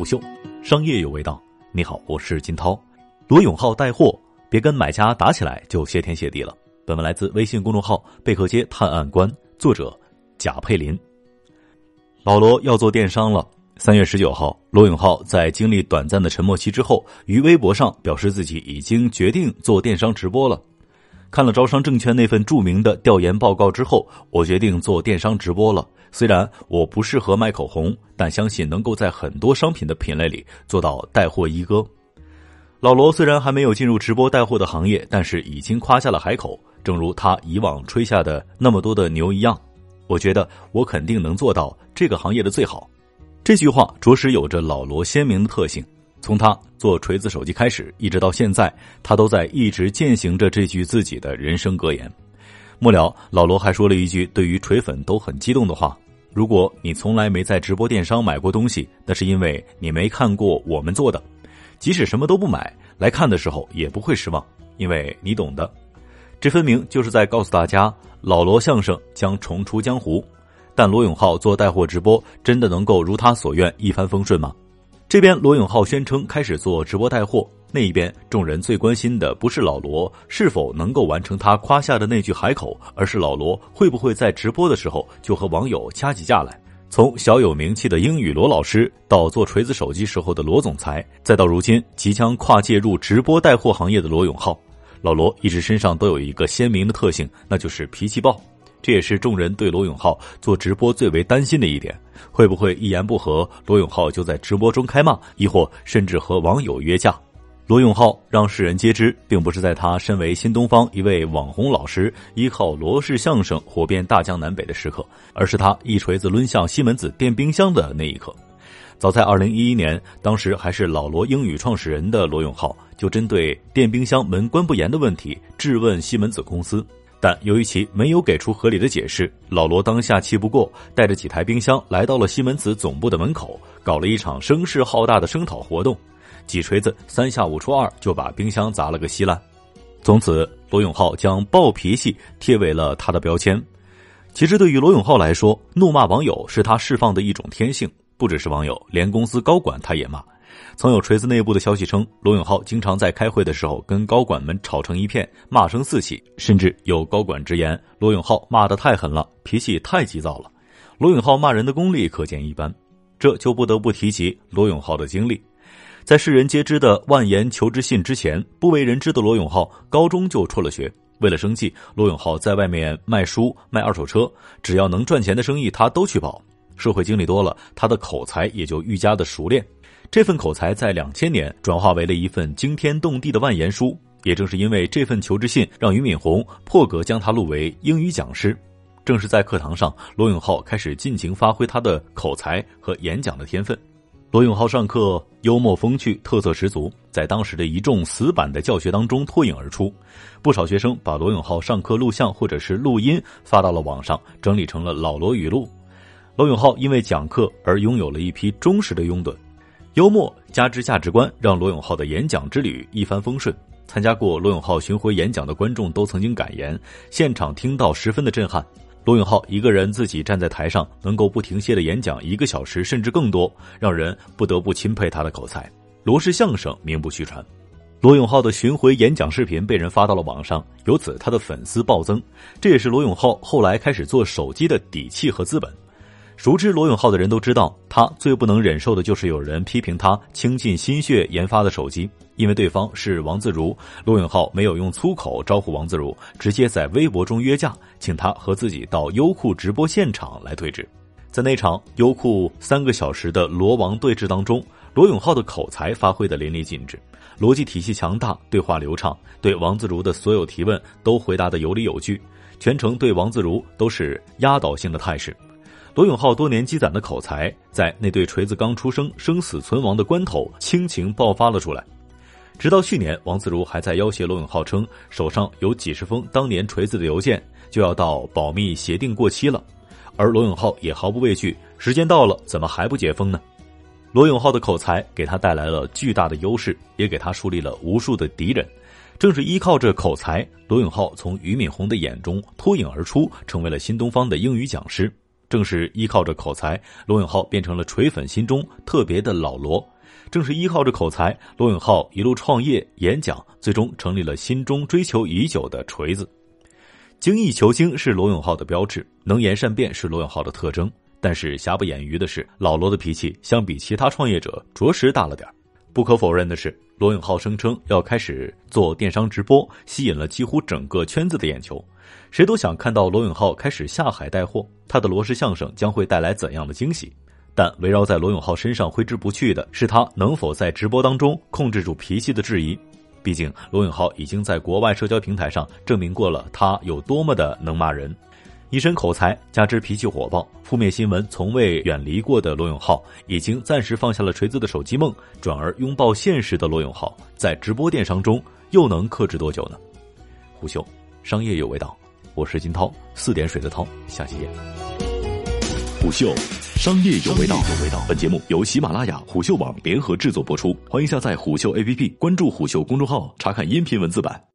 虎嗅，商业有味道。你好，我是金涛。罗永浩带货，别跟买家打起来就谢天谢地了。本文来自微信公众号贝壳街探案官，作者贾佩林。老罗要做电商了。三月十九号，罗永浩在经历短暂的沉默期之后，于微博上表示自己已经决定做电商直播了。看了招商证券那份著名的调研报告之后，我决定做电商直播了。虽然我不适合卖口红，但相信能够在很多商品的品类里做到带货一哥。老罗虽然还没有进入直播带货的行业，但是已经夸下了海口，正如他以往吹下的那么多的牛一样。我觉得我肯定能做到这个行业的最好。这句话着实有着老罗鲜明的特性。从他做锤子手机开始，一直到现在，他都在一直践行着这句自己的人生格言。末了，老罗还说了一句对于锤粉都很激动的话：“如果你从来没在直播电商买过东西，那是因为你没看过我们做的。即使什么都不买，来看的时候也不会失望，因为你懂的。”这分明就是在告诉大家，老罗相声将重出江湖。但罗永浩做带货直播，真的能够如他所愿一帆风顺吗？这边罗永浩宣称开始做直播带货，那一边众人最关心的不是老罗是否能够完成他夸下的那句海口，而是老罗会不会在直播的时候就和网友掐起架来。从小有名气的英语罗老师，到做锤子手机时候的罗总裁，再到如今即将跨界入直播带货行业的罗永浩，老罗一直身上都有一个鲜明的特性，那就是脾气暴。这也是众人对罗永浩做直播最为担心的一点：会不会一言不合，罗永浩就在直播中开骂，亦或甚至和网友约架？罗永浩让世人皆知，并不是在他身为新东方一位网红老师，依靠罗氏相声火遍大江南北的时刻，而是他一锤子抡向西门子电冰箱的那一刻。早在二零一一年，当时还是老罗英语创始人的罗永浩，就针对电冰箱门关不严的问题质问西门子公司。但由于其没有给出合理的解释，老罗当下气不过，带着几台冰箱来到了西门子总部的门口，搞了一场声势浩大的声讨活动，几锤子三下五除二就把冰箱砸了个稀烂。从此，罗永浩将暴脾气贴为了他的标签。其实，对于罗永浩来说，怒骂网友是他释放的一种天性，不只是网友，连公司高管他也骂。曾有锤子内部的消息称，罗永浩经常在开会的时候跟高管们吵成一片，骂声四起，甚至有高管直言罗永浩骂得太狠了，脾气太急躁了。罗永浩骂人的功力可见一斑，这就不得不提及罗永浩的经历。在世人皆知的万言求职信之前，不为人知的罗永浩高中就辍了学。为了生计，罗永浩在外面卖书、卖二手车，只要能赚钱的生意他都去跑。社会经历多了，他的口才也就愈加的熟练。这份口才在两千年转化为了一份惊天动地的万言书。也正是因为这份求职信，让俞敏洪破格将他录为英语讲师。正是在课堂上，罗永浩开始尽情发挥他的口才和演讲的天分。罗永浩上课幽默风趣，特色十足，在当时的一众死板的教学当中脱颖而出。不少学生把罗永浩上课录像或者是录音发到了网上，整理成了老罗语录。罗永浩因为讲课而拥有了一批忠实的拥趸。幽默加之价值观，让罗永浩的演讲之旅一帆风顺。参加过罗永浩巡回演讲的观众都曾经感言，现场听到十分的震撼。罗永浩一个人自己站在台上，能够不停歇的演讲一个小时甚至更多，让人不得不钦佩他的口才。罗氏相声名不虚传。罗永浩的巡回演讲视频被人发到了网上，由此他的粉丝暴增，这也是罗永浩后来开始做手机的底气和资本。熟知罗永浩的人都知道，他最不能忍受的就是有人批评他倾尽心血研发的手机，因为对方是王自如。罗永浩没有用粗口招呼王自如，直接在微博中约架，请他和自己到优酷直播现场来对峙。在那场优酷三个小时的罗王对峙当中，罗永浩的口才发挥的淋漓尽致，逻辑体系强大，对话流畅，对王自如的所有提问都回答的有理有据，全程对王自如都是压倒性的态势。罗永浩多年积攒的口才，在那对锤子刚出生、生死存亡的关头，倾情爆发了出来。直到去年，王自如还在要挟罗永浩称，手上有几十封当年锤子的邮件，就要到保密协定过期了。而罗永浩也毫不畏惧，时间到了，怎么还不解封呢？罗永浩的口才给他带来了巨大的优势，也给他树立了无数的敌人。正是依靠着口才，罗永浩从俞敏洪的眼中脱颖而出，成为了新东方的英语讲师。正是依靠着口才，罗永浩变成了锤粉心中特别的老罗。正是依靠着口才，罗永浩一路创业、演讲，最终成立了心中追求已久的锤子。精益求精是罗永浩的标志，能言善辩是罗永浩的特征。但是瑕不掩瑜的是，老罗的脾气相比其他创业者着实大了点不可否认的是，罗永浩声称要开始做电商直播，吸引了几乎整个圈子的眼球。谁都想看到罗永浩开始下海带货，他的罗氏相声将会带来怎样的惊喜？但围绕在罗永浩身上挥之不去的是他能否在直播当中控制住脾气的质疑。毕竟罗永浩已经在国外社交平台上证明过了他有多么的能骂人。一身口才加之脾气火爆，负面新闻从未远离过的罗永浩，已经暂时放下了锤子的手机梦，转而拥抱现实的罗永浩，在直播电商中又能克制多久呢？胡秀，商业有味道。我是金涛，四点水的涛，下期见。虎嗅，商业有味道。有味道。本节目由喜马拉雅、虎嗅网联合制作播出，欢迎下载虎嗅 APP，关注虎嗅公众号，查看音频文字版。